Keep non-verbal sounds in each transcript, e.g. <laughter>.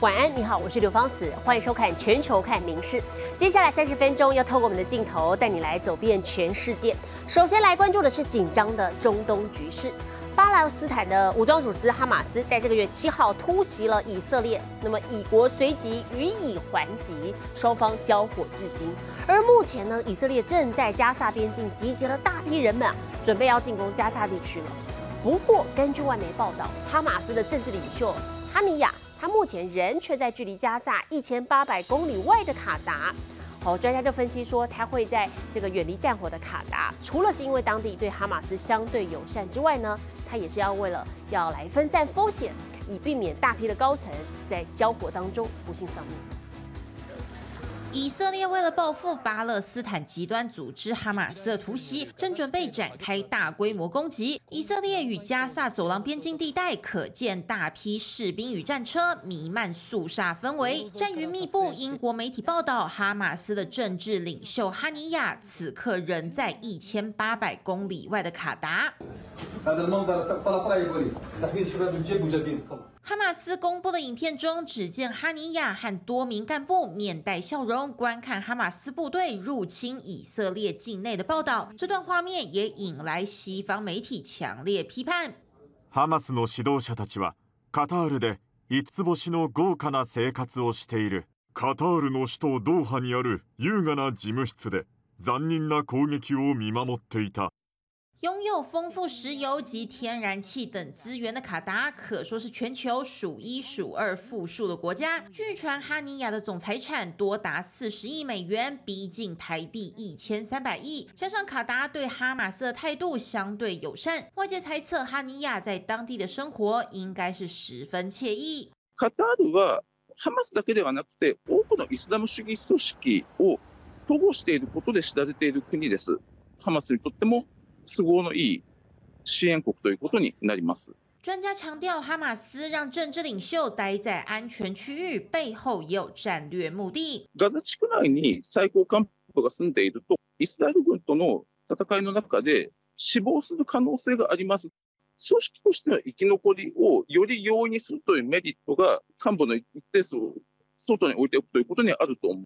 晚安，你好，我是刘芳子，欢迎收看《全球看名事》。接下来三十分钟要透过我们的镜头带你来走遍全世界。首先来关注的是紧张的中东局势。巴勒斯坦的武装组织哈马斯在这个月七号突袭了以色列，那么以国随即予以还击，双方交火至今。而目前呢，以色列正在加萨边境集结了大批人们，准备要进攻加萨地区了。不过，根据外媒报道，哈马斯的政治领袖哈尼亚。他目前人却在距离加萨一千八百公里外的卡达。好，专家就分析说，他会在这个远离战火的卡达，除了是因为当地对哈马斯相对友善之外呢，他也是要为了要来分散风险，以避免大批的高层在交火当中不幸丧命。以色列为了报复巴勒斯坦极端组织哈马斯的突袭，正准备展开大规模攻击。以色列与加萨走廊边境地带可见大批士兵与战车，弥漫肃杀氛围，战云密布。英国媒体报道，哈马斯的政治领袖哈尼亚此刻仍在一千八百公里外的卡达。哈马斯公布的影片中，只见哈尼亚和多名干部面带笑容观看哈马斯部队入侵以色列境内的报道。这段画面也引来西方媒体强烈批判。ハマスの指導者たちはカタールで五つ星の豪華な生活をしている。カタールの首都ドーハにある優雅な事務室で残忍な攻撃を見守っていた。 拥有丰富石油及天然气等资源的卡达，可说是全球数一数二富庶的国家。据传，哈尼亚的总财产多达四十亿美元，逼近台币一千三百亿。加上卡达对哈马斯的态度相对友善，外界猜测哈尼亚在当地的生活应该是十分惬意。卡达はハマスだけではなくて、多くのイスラム主義組織を保護していることで知られている国です。ハマスにとっても。 都合のいい支援国ということになります。专家强调，哈马斯让政治领袖待在安全区域，背后也有战略目的。ガザ地区内に最高幹部が住んでいると、イスラエル軍との戦いの中で死亡する可能性があります。組織としての生き残りをより容易にするというメリットが幹部の一定数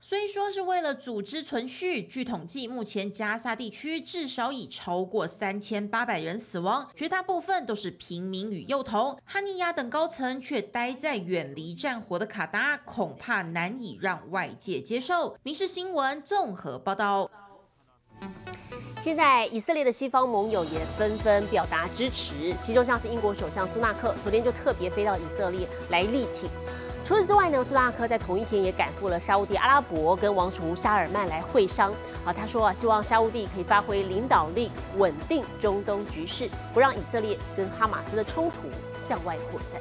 虽说是为了组织存续，据统计，目前加萨地区至少已超过三千八百人死亡，绝大部分都是平民与幼童。哈尼亚等高层却待在远离战火的卡达，恐怕难以让外界接受。民事新闻综合报道。现在以色列的西方盟友也纷纷表达支持，其中像是英国首相苏纳克，昨天就特别飞到以色列来力挺。除此之外呢，苏纳克在同一天也赶赴了沙地阿拉伯，跟王储沙尔曼来会商。啊，他说啊，希望沙地可以发挥领导力，稳定中东局势，不让以色列跟哈马斯的冲突向外扩散。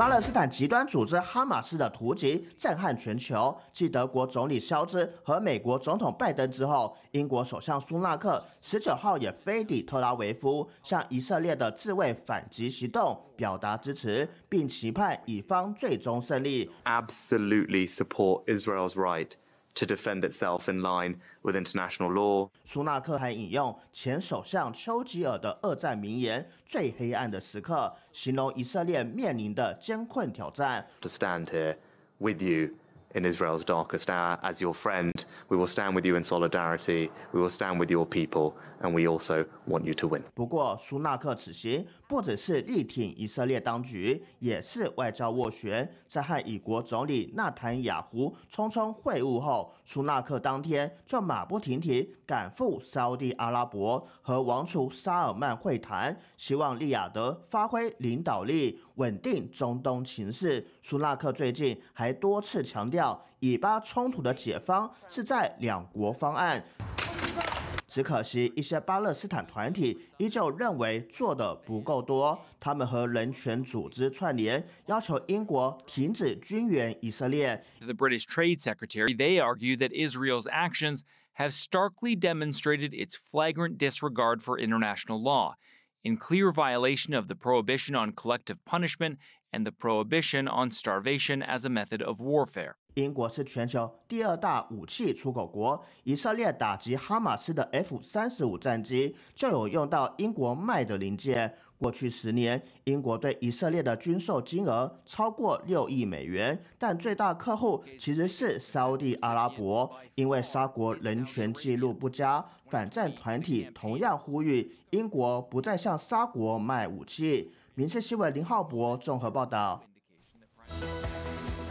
巴勒斯坦极端组织哈马斯的突袭震撼全球。继德国总理肖兹和美国总统拜登之后，英国首相苏纳克十九号也飞抵特拉维夫，向以色列的自卫反击行动表达支持，并期盼以方最终胜利。Absolutely support Israel's right. To defend itself in line with international law。苏纳克还引用前首相丘吉尔的二战名言：“最黑暗的时刻”，形容以色列面临的艰困挑战。To stand here with you. in Israel's darkest hour. As your friend, we will stand with you in solidarity. We will stand with your people, and we also want you to win. 不过，苏纳克此行不只是力挺以色列当局，也是外交斡旋。在和以国总理纳坦雅胡匆匆会晤后， 苏纳克当天就马不停蹄赶赴沙地阿拉伯和王储沙尔曼会谈，希望利雅得发挥领导力，稳定中东情势。苏纳克最近还多次强调。以巴冲突的解方是在两国方案，只可惜一些巴勒斯坦团体依旧认为做的不够多。他们和人权组织串联，要求英国停止军援以色列。The British Trade Secretary they argue that Israel's actions have starkly demonstrated its flagrant disregard for international law, in clear violation of the prohibition on collective punishment and the prohibition on starvation as a method of warfare. 英国是全球第二大武器出口国，以色列打击哈马斯的 F 三十五战机就有用到英国卖的零件。过去十年，英国对以色列的军售金额超过六亿美元，但最大客户其实是沙地阿拉伯，因为沙国人权记录不佳。反战团体同样呼吁英国不再向沙国卖武器。民事新闻林浩博综合报道。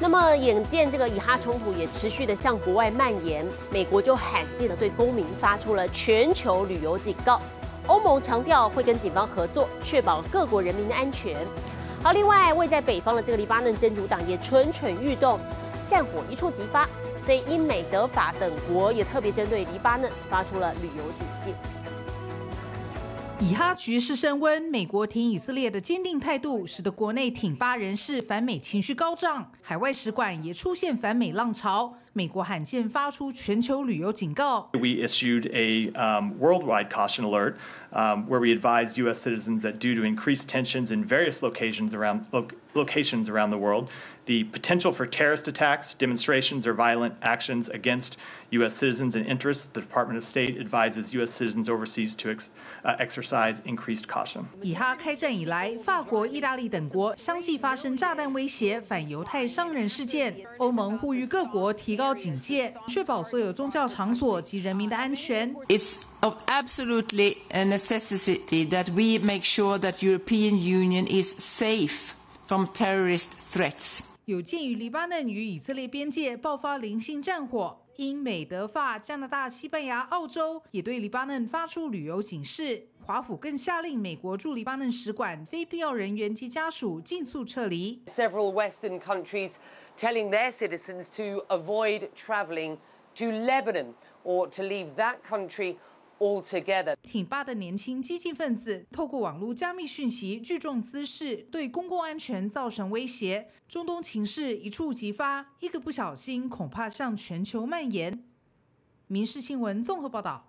那么，眼见这个以哈冲突也持续的向国外蔓延，美国就罕见的对公民发出了全球旅游警告。欧盟强调会跟警方合作，确保各国人民的安全。好，另外位在北方的这个黎巴嫩真主党也蠢蠢欲动，战火一触即发，所以英美德法等国也特别针对黎巴嫩发出了旅游警戒。以哈局势升温，美国挺以色列的坚定态度，使得国内挺巴人士反美情绪高涨，海外使馆也出现反美浪潮。美国罕见发出全球旅游警告。We issued a worldwide caution alert um, where we advised U.S. citizens that due to increased tensions in various locations around lo locations around the world, the potential for terrorist attacks, demonstrations, or violent actions against U.S. citizens and interests, the Department of State advises U.S. citizens overseas to ex uh, exercise increased caution. 以哈开战以来，法国、意大利等国相继发生炸弹威胁、反犹太商人事件。欧盟呼吁各国提高警戒，确保所有宗教场所及人民的安全。It's of absolutely a necessity that we make sure that European Union is safe from terrorist threats. 有鉴于黎巴嫩与以色列边界爆发零星战火，英美德法、加拿大、西班牙、澳洲也对黎巴嫩发出旅游警示。华府更下令美国驻黎巴嫩使馆非必要人员及家属尽速撤离。Several Western countries telling their citizens to avoid travelling to Lebanon or to leave that country Altogether. 挺拔的年轻激进分子透过网络加密讯息、聚众滋事，对公共安全造成威胁。中东情势一触即发，一个不小心，恐怕向全球蔓延。民事新闻综合报道。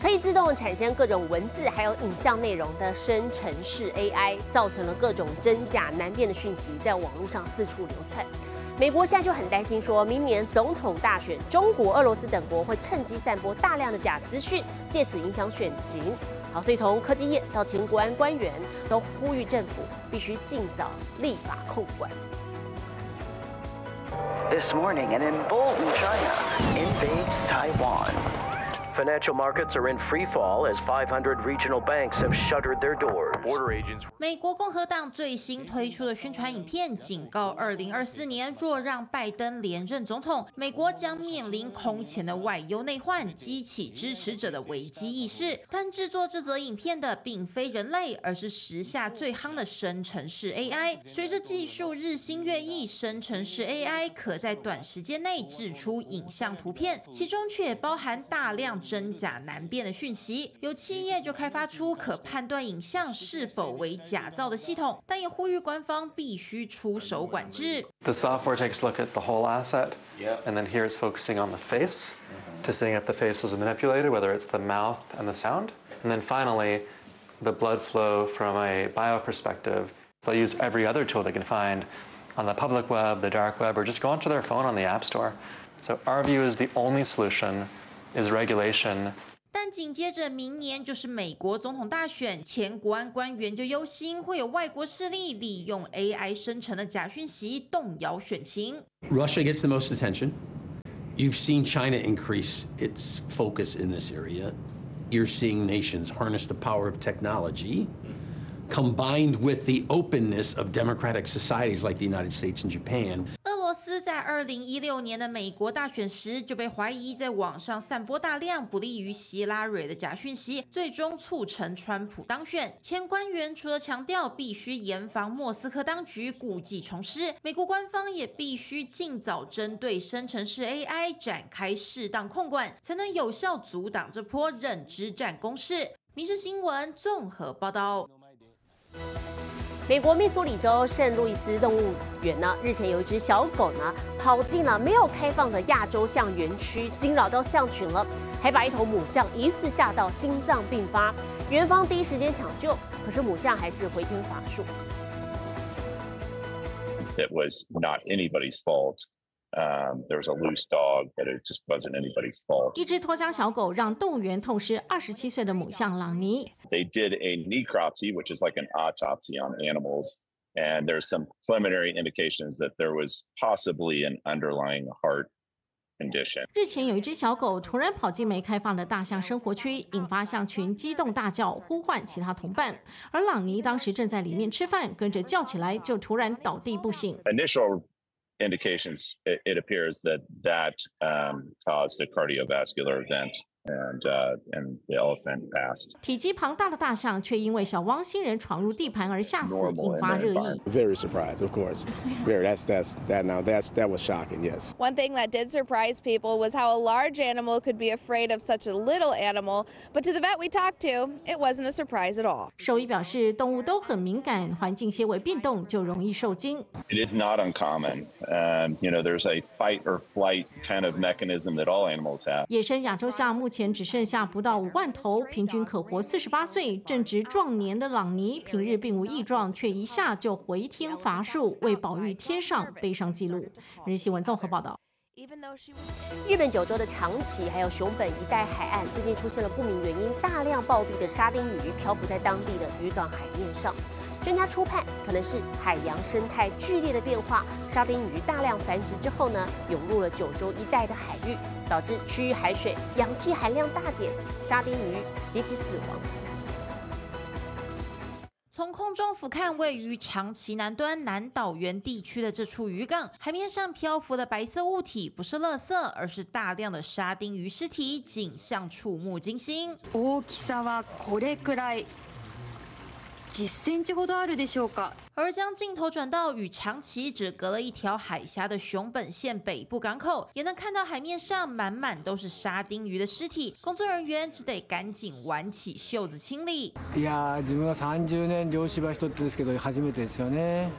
可以自动产生各种文字还有影像内容的生成式 AI，造成了各种真假难辨的讯息在网络上四处流窜。美国现在就很担心，说明年总统大选，中国、俄罗斯等国会趁机散播大量的假资讯，借此影响选情。好，所以从科技业到前国安官员都呼吁政府必须尽早立法控管。This morning, an emboldened China invades Taiwan. Financial markets are in free fall as 500 regional banks have shuttered their doors. Border agents. 美国共和党最新推出的宣传影片警告，二零二四年若让拜登连任总统，美国将面临空前的外忧内患，激起支持者的危机意识。但制作这则影片的并非人类，而是时下最夯的生成式 AI。随着技术日新月异，生成式 AI 可在短时间内制出影像、图片，其中却包含大量。真假难辨的讯息，有企业就开发出可判断影像是否为假造的系统，但也呼吁官方必须出手管制。The software takes a look at the whole asset, and then here it's focusing on the face to seeing if the face was manipulated, whether it's the mouth and the sound, and then finally the blood flow from a bio perspective. They'll use every other tool they can find on the public web, the dark web, or just go onto their phone on the App Store. So our view is the only solution is regulation. 但紧接着明年就是美国总统大选，前国安官员就忧心会有外国势力利用 AI 生成的假讯息动摇选情。Russia gets the most attention. You've seen China increase its focus in this area. You're seeing nations harness the power of technology combined with the openness of democratic societies like the United States and Japan. 在二零一六年的美国大选时就被怀疑在网上散播大量不利于希拉蕊的假讯息，最终促成川普当选。前官员除了强调必须严防莫斯科当局故技重施，美国官方也必须尽早针对生成式 AI 展开适当控管，才能有效阻挡这波认知战攻势。民事新闻综合报道。美国密苏里州圣路易斯动物园呢，日前有一只小狗呢跑进了没有开放的亚洲象园区，惊扰到象群了，还把一头母象疑似吓到心脏病发，园方第一时间抢救，可是母象还是回天乏术。it was not anybody's fault. Um, there was a loose dog, but it just wasn't anybody's fault. 一只脱缰小狗让动物园痛失二十七岁的母象朗尼。 They did a necropsy, which is like an autopsy on animals, and there's some preliminary indications that there was possibly an underlying heart condition. 日前有一只小狗突然跑进没开放的大象生活区，引发象群激动大叫，呼唤其他同伴。而朗尼当时正在里面吃饭，跟着叫起来，就突然倒地不醒。 Initial indications, it, it appears that that um, caused a cardiovascular event, and uh, and the elephant passed. 体积庞大的大象却因为小汪星人闯入地盘而吓死，引发热议。 Very surprised, of course. Very. That's that's that. Now that's that was shocking. Yes. One thing that did surprise people was how a large animal could be afraid of such a little animal. But to the vet we talked to, it wasn't a surprise at all. 兽医表示，动物都很敏感，环境些微变动就容易受惊。 It is not uncommon. Um, you know, there's a fight or flight kind of mechanism that all animals have. 野生亚洲象目前 前只剩下不到五万头，平均可活四十八岁，正值壮年的朗尼，平日并无异状，却一下就回天乏术，为保育添上悲伤记录。日新闻综合报道。日本九州的长崎还有熊本一带海岸，最近出现了不明原因大量暴毙的沙丁鱼漂浮在当地的渔港海面上。专家初判，可能是海洋生态剧烈的变化，沙丁鱼大量繁殖之后呢，涌入了九州一带的海域，导致区域海水氧气含量大减，沙丁鱼集体死亡。从空中俯瞰位于长崎南端南岛原地区的这处渔港，海面上漂浮的白色物体不是垃圾，而是大量的沙丁鱼尸体，景象触目惊心。大きさはこれくらい。 10センチほどあるでしょうか。而将镜头转到与长崎只隔了一条海峡的熊本县北部港口，也能看到海面上满满都是沙丁鱼的尸体，工作人员只得赶紧挽起袖子清理。いや自分は30年漁師場一つですけど初めてですよね。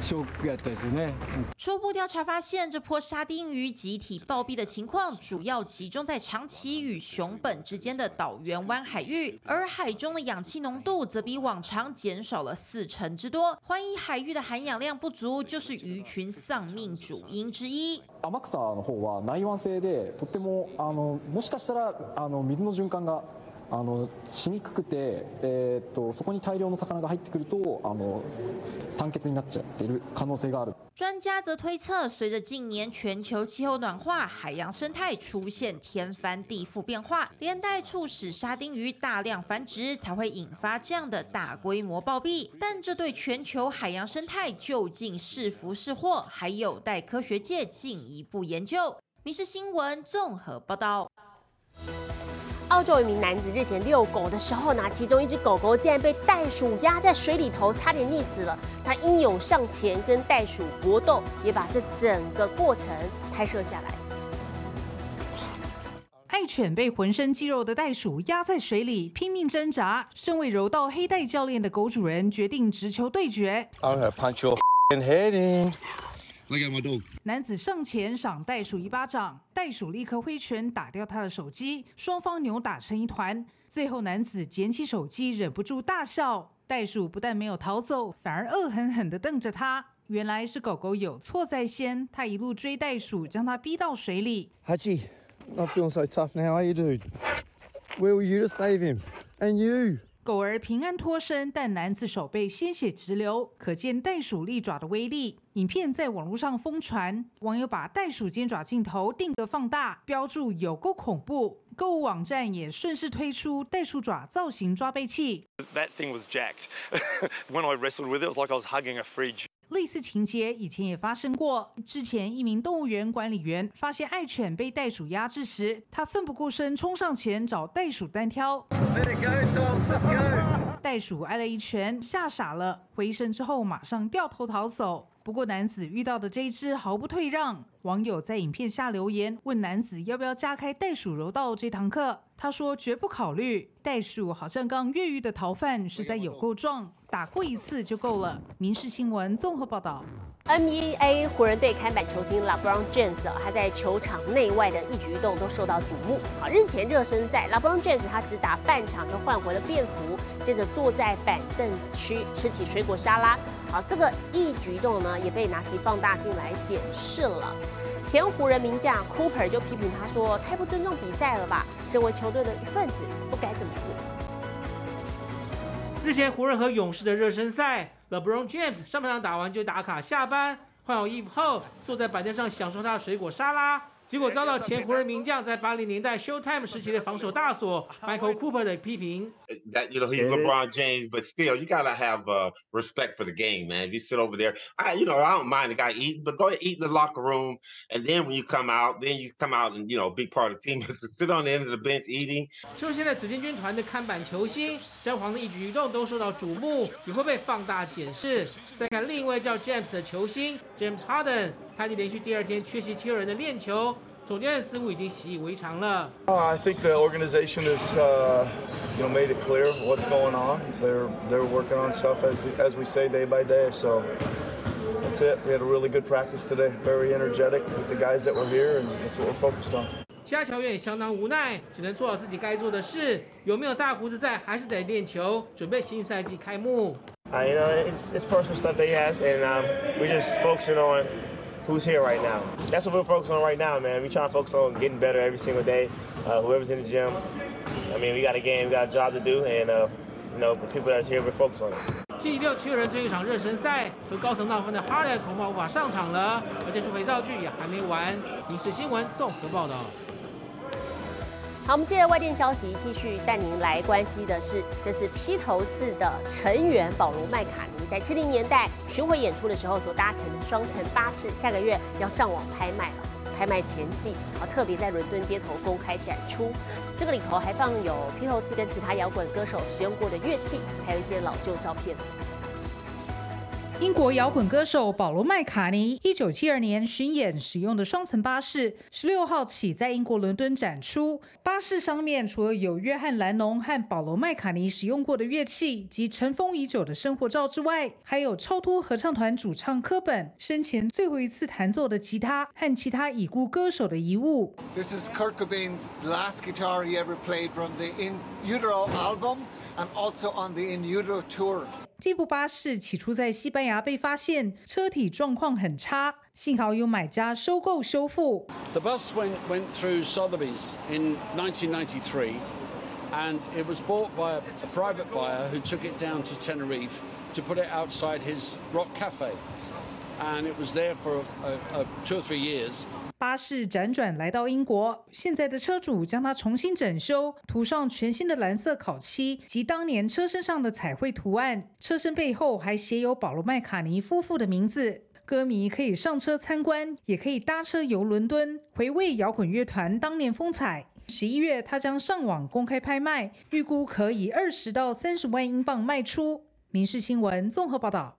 初步调查发现，这波沙丁鱼集体暴毙的情况主要集中在长崎与熊本之间的岛原湾海域，而海中的氧气浓度则比往常减少了四成之多。怀疑海域的含氧量不足就是鱼群丧命主因之一。天草の方は内湾性でとってもあのもしかしたらあの水の循環が あのしにくくて、えー、っとそこに大量の魚が入ってくるとあの酸欠になっちゃっている可能性がある。专家则推测，随着近年全球气候暖化，海洋生态出现天翻地覆变化，连带促使沙丁鱼大量繁殖，才会引发这样的大规模暴毙。但这对全球海洋生态究竟是福是祸，还有待科学界进一步研究。《民事新闻》综合报道。 澳洲一名男子日前遛狗的时候呢，其中一只狗狗竟然被袋鼠压在水里头，差点溺死了。他英勇上前跟袋鼠搏斗，也把这整个过程拍摄下来。爱犬被浑身肌肉的袋鼠压在水里，拼命挣扎。身为柔道黑带教练的狗主人决定直球对决。男子上前赏袋鼠一巴掌，袋鼠立刻挥拳打掉他的手机，双方扭打成一团。最后男子捡起手机，忍不住大笑。袋鼠不但没有逃走，反而恶狠狠地瞪着他。原来是狗狗有错在先，他一路追袋鼠，将它逼到水里。Haji, feeling so tough now. Are you, dude? You to save him? And you? 狗儿平安脱身，但男子手背鲜血直流，可见袋鼠利爪的威力。影片在网络上疯传，网友把袋鼠尖爪镜头定格放大，标注有够恐怖。购物网站也顺势推出袋鼠爪造型抓背器。That thing was jacked. <laughs> when I wrestled with it, it was like I was hugging a fridge. 类似情节以前也发生过。之前一名动物园管理员发现爱犬被袋鼠压制时，他奋不顾身冲上前找袋鼠单挑。袋鼠挨了一拳，吓傻了，回身之后马上掉头逃走。不过男子遇到的这一只毫不退让，网友在影片下留言问男子要不要加开袋鼠柔道这堂课，他说绝不考虑。袋鼠好像刚越狱的逃犯，实在有够壮。打过一次就够了。民事新闻综合报道。NBA 湖人队看板球星 LeBron James 他在球场内外的一举一动都受到瞩目。好，日前热身赛，LeBron James 他只打半场就换回了便服，接着坐在板凳区吃起水果沙拉。好，这个一举一动呢，也被拿起放大镜来检视了。前湖人名将 Cooper 就批评他说：“太不尊重比赛了吧？身为球队的一份子，不该这么做。”日前湖人和勇士的热身赛，LeBron James 上半场打完就打卡下班，换好衣服后坐在板凳上享受他的水果沙拉。结果遭到前湖人名将在八零年代 Showtime 时期的防守大锁 Michael Cooper 的批评。That you know he's LeBron James, but still you gotta have uh, respect for the game, man. If you sit over there, I you know I don't mind the guy eating, but go eat in the locker room, and then when you come out, then you come out and you know be part of the team. to sit on the end of the bench eating. 出现在紫金军团的看板球星詹皇的一举一动都受到瞩目，也会被放大检视。再看另一位叫 James 的球星 James Harden，他已连续第二天缺席七六人的练球。总教练似乎已经习以为常了。I think the organization has, uh, you know, made it clear what's going on. They're they're working on stuff as as we say day by day. So that's it. We had a really good practice today. Very energetic with the guys that were here, and that's what we're focused on. 其他球员也相当无奈，只能做好自己该做的事。有没有大胡子在，还是得练球，准备新赛季开幕。Uh, you know, it's it's personal stuff that he has, and um, we're just focusing on who's here right now. That's what we're focusing on right now, man. We trying to focus on getting better every single day. Uh, whoever's in the gym, I mean, we got a game, we got a job to do, and uh, you know, the people that's here, we're focused on it. 星期六，七个人追一场热身赛，和高层闹分的哈登恐怕无法上场了，而这出肥皂剧也还没完。影视新闻综合报道。 好，我们接着外电消息，继续带您来关心的是，这是披头四的成员保罗麦卡尼在七零年代巡回演出的时候所搭乘的双层巴士，下个月要上网拍卖了。拍卖前夕，啊，特别在伦敦街头公开展出，这个里头还放有披头四跟其他摇滚歌手使用过的乐器，还有一些老旧照片。英国摇滚歌手保罗·麦卡尼一九七二年巡演使用的双层巴士，十六号起在英国伦敦展出。巴士上面除了有约翰·兰农和保罗·麦卡尼使用过的乐器及尘封已久的生活照之外，还有超脱合唱团主唱科本生前最后一次弹奏的吉他和其他已故歌手的遗物。This is Kurt Cobain's last guitar he ever played from the In Utero album and also on the In Utero tour. 这部巴士起初在西班牙被发现，车体状况很差，幸好有买家收购修复。The bus went went through Sotheby's in 1993, and it was bought by a, a private buyer who took it down to Tenerife to put it outside his rock cafe, and it was there for a, a, two or three years. 巴士辗转来到英国，现在的车主将它重新整修，涂上全新的蓝色烤漆及当年车身上的彩绘图案。车身背后还写有保罗·麦卡尼夫妇的名字。歌迷可以上车参观，也可以搭车游伦敦，回味摇滚乐团当年风采。十一月，它将上网公开拍卖，预估可以二十到三十万英镑卖出。民事新闻综合报道。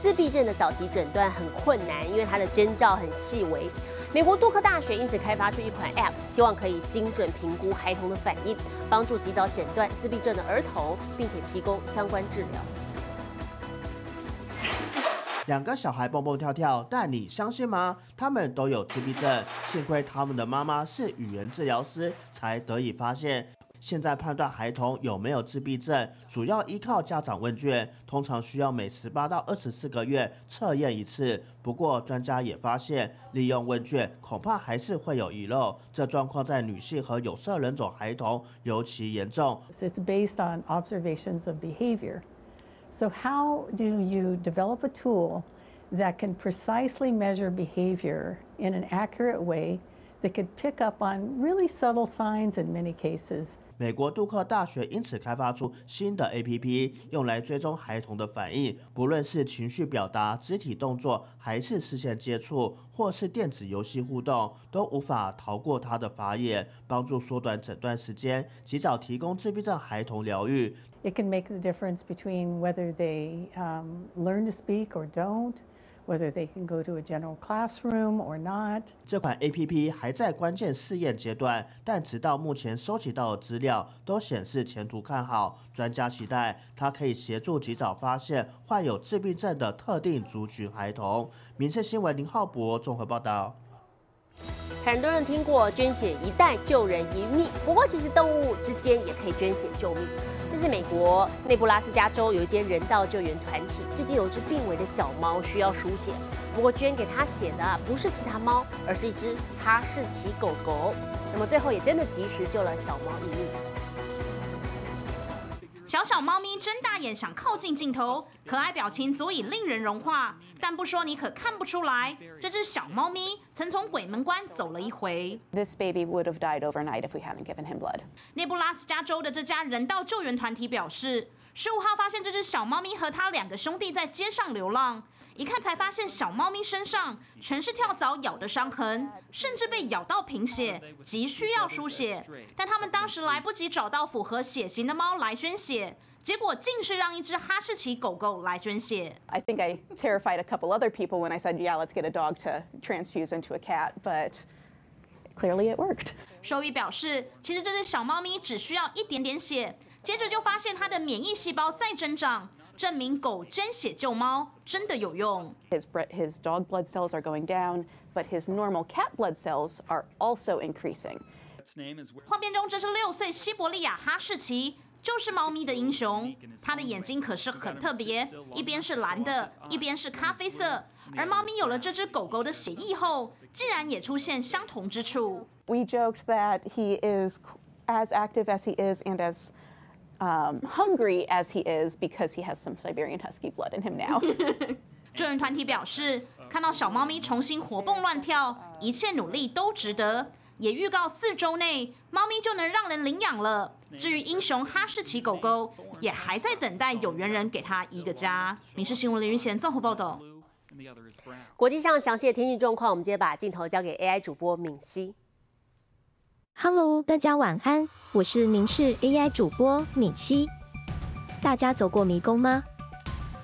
自闭症的早期诊断很困难，因为它的征兆很细微。美国杜克大学因此开发出一款 App，希望可以精准评估孩童的反应，帮助及早诊断自闭症的儿童，并且提供相关治疗。两个小孩蹦蹦跳跳，但你相信吗？他们都有自闭症，幸亏他们的妈妈是语言治疗师，才得以发现。现在判断孩童有没有自闭症，主要依靠家长问卷，通常需要每十八到二十四个月测验一次。不过，专家也发现，利用问卷恐怕还是会有遗漏。这状况在女性和有色人种孩童尤其严重。It's based on observations of behavior. So how do you develop a tool that can precisely measure behavior in an accurate way that could pick up on really subtle signs in many cases? 美国杜克大学因此开发出新的 APP，用来追踪孩童的反应，不论是情绪表达、肢体动作，还是视线接触，或是电子游戏互动，都无法逃过它的法眼，帮助缩短诊断时间，及早提供自闭症孩童疗愈。It can make the difference between whether they um, learn to speak or don't. Whether they can go to a general classroom or not. 这款 A P P 还在关键试验阶段，但直到目前收集到的资料都显示前途看好。专家期待它可以协助及早发现患有自闭症的特定族群孩童。民事新闻林浩博综合报道。很多人听过捐血一代救人一命，不过其实动物之间也可以捐血救命。这是美国内布拉斯加州有一间人道救援团体，最近有一只病危的小猫需要输血，不过捐给他血的不是其他猫，而是一只哈士奇狗狗。那么最后也真的及时救了小猫一命。小小猫咪睁大眼想靠近镜头，可爱表情足以令人融化。但不说你可看不出来，这只小猫咪曾从鬼门关走了一回。This baby would have died overnight if we hadn't given him blood。内布拉斯加州的这家人道救援团体表示，十五号发现这只小猫咪和它两个兄弟在街上流浪。一看才发现，小猫咪身上全是跳蚤咬的伤痕，甚至被咬到贫血，急需要输血。但他们当时来不及找到符合血型的猫来捐血，结果竟是让一只哈士奇狗狗来捐血。I think I terrified a couple other people when I said, "Yeah, let's get a dog to transfuse into a cat," but clearly it worked. 兽医表示，其实这只小猫咪只需要一点点血，接着就发现它的免疫细胞在增长。证明狗捐血救猫真的有用。His his dog blood cells are going down, but his normal cat blood cells are also increasing. 画面中这是六岁西伯利亚哈士奇，就是猫咪的英雄。它的眼睛可是很特别，一边是蓝的，一边是咖啡色。而猫咪有了这只狗狗的血液后，竟然也出现相同之处。We joked that he is as active as he is and as um, hungry as he is because he has some Siberian Husky blood in him now. <laughs> 救援团体表示，看到小猫咪重新活蹦乱跳，<laughs> 一切努力都值得。也预告四周内，猫咪就能让人领养了。至于英雄哈士奇狗狗，也还在等待有缘人给它一个家。民事新闻林云贤综合报道。国际上详细的天气状况，我们接着把镜头交给 AI 主播敏熙。Hello，大家晚安，我是明视 AI 主播敏熙。大家走过迷宫吗？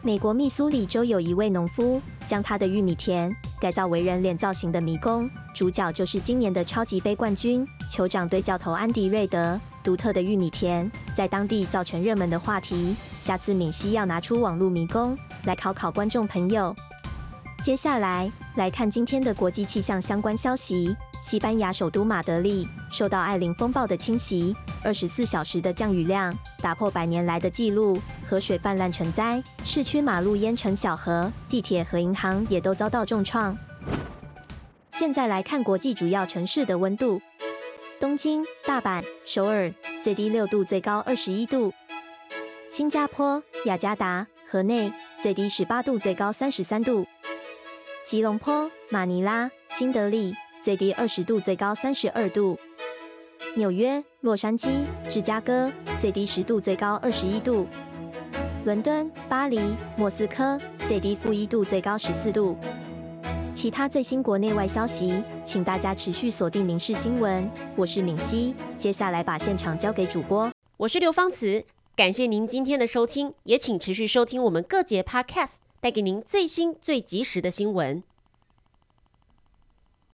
美国密苏里州有一位农夫将他的玉米田改造为人脸造型的迷宫，主角就是今年的超级杯冠军酋长队教头安迪瑞德。独特的玉米田在当地造成热门的话题，下次敏熙要拿出网络迷宫来考考观众朋友。接下来来看今天的国际气象相关消息。西班牙首都马德里受到艾琳风暴的侵袭，二十四小时的降雨量打破百年来的纪录，河水泛滥成灾，市区马路淹成小河，地铁和银行也都遭到重创。现在来看国际主要城市的温度：东京、大阪、首尔，最低六度，最高二十一度；新加坡、雅加达、河内，最低十八度，最高三十三度；吉隆坡、马尼拉、新德里。最低二十度，最高三十二度。纽约、洛杉矶、芝加哥，最低十度，最高二十一度。伦敦、巴黎、莫斯科，最低负一度，最高十四度。其他最新国内外消息，请大家持续锁定《民事新闻》。我是敏熙，接下来把现场交给主播。我是刘芳慈，感谢您今天的收听，也请持续收听我们各节 Podcast，带给您最新最及时的新闻。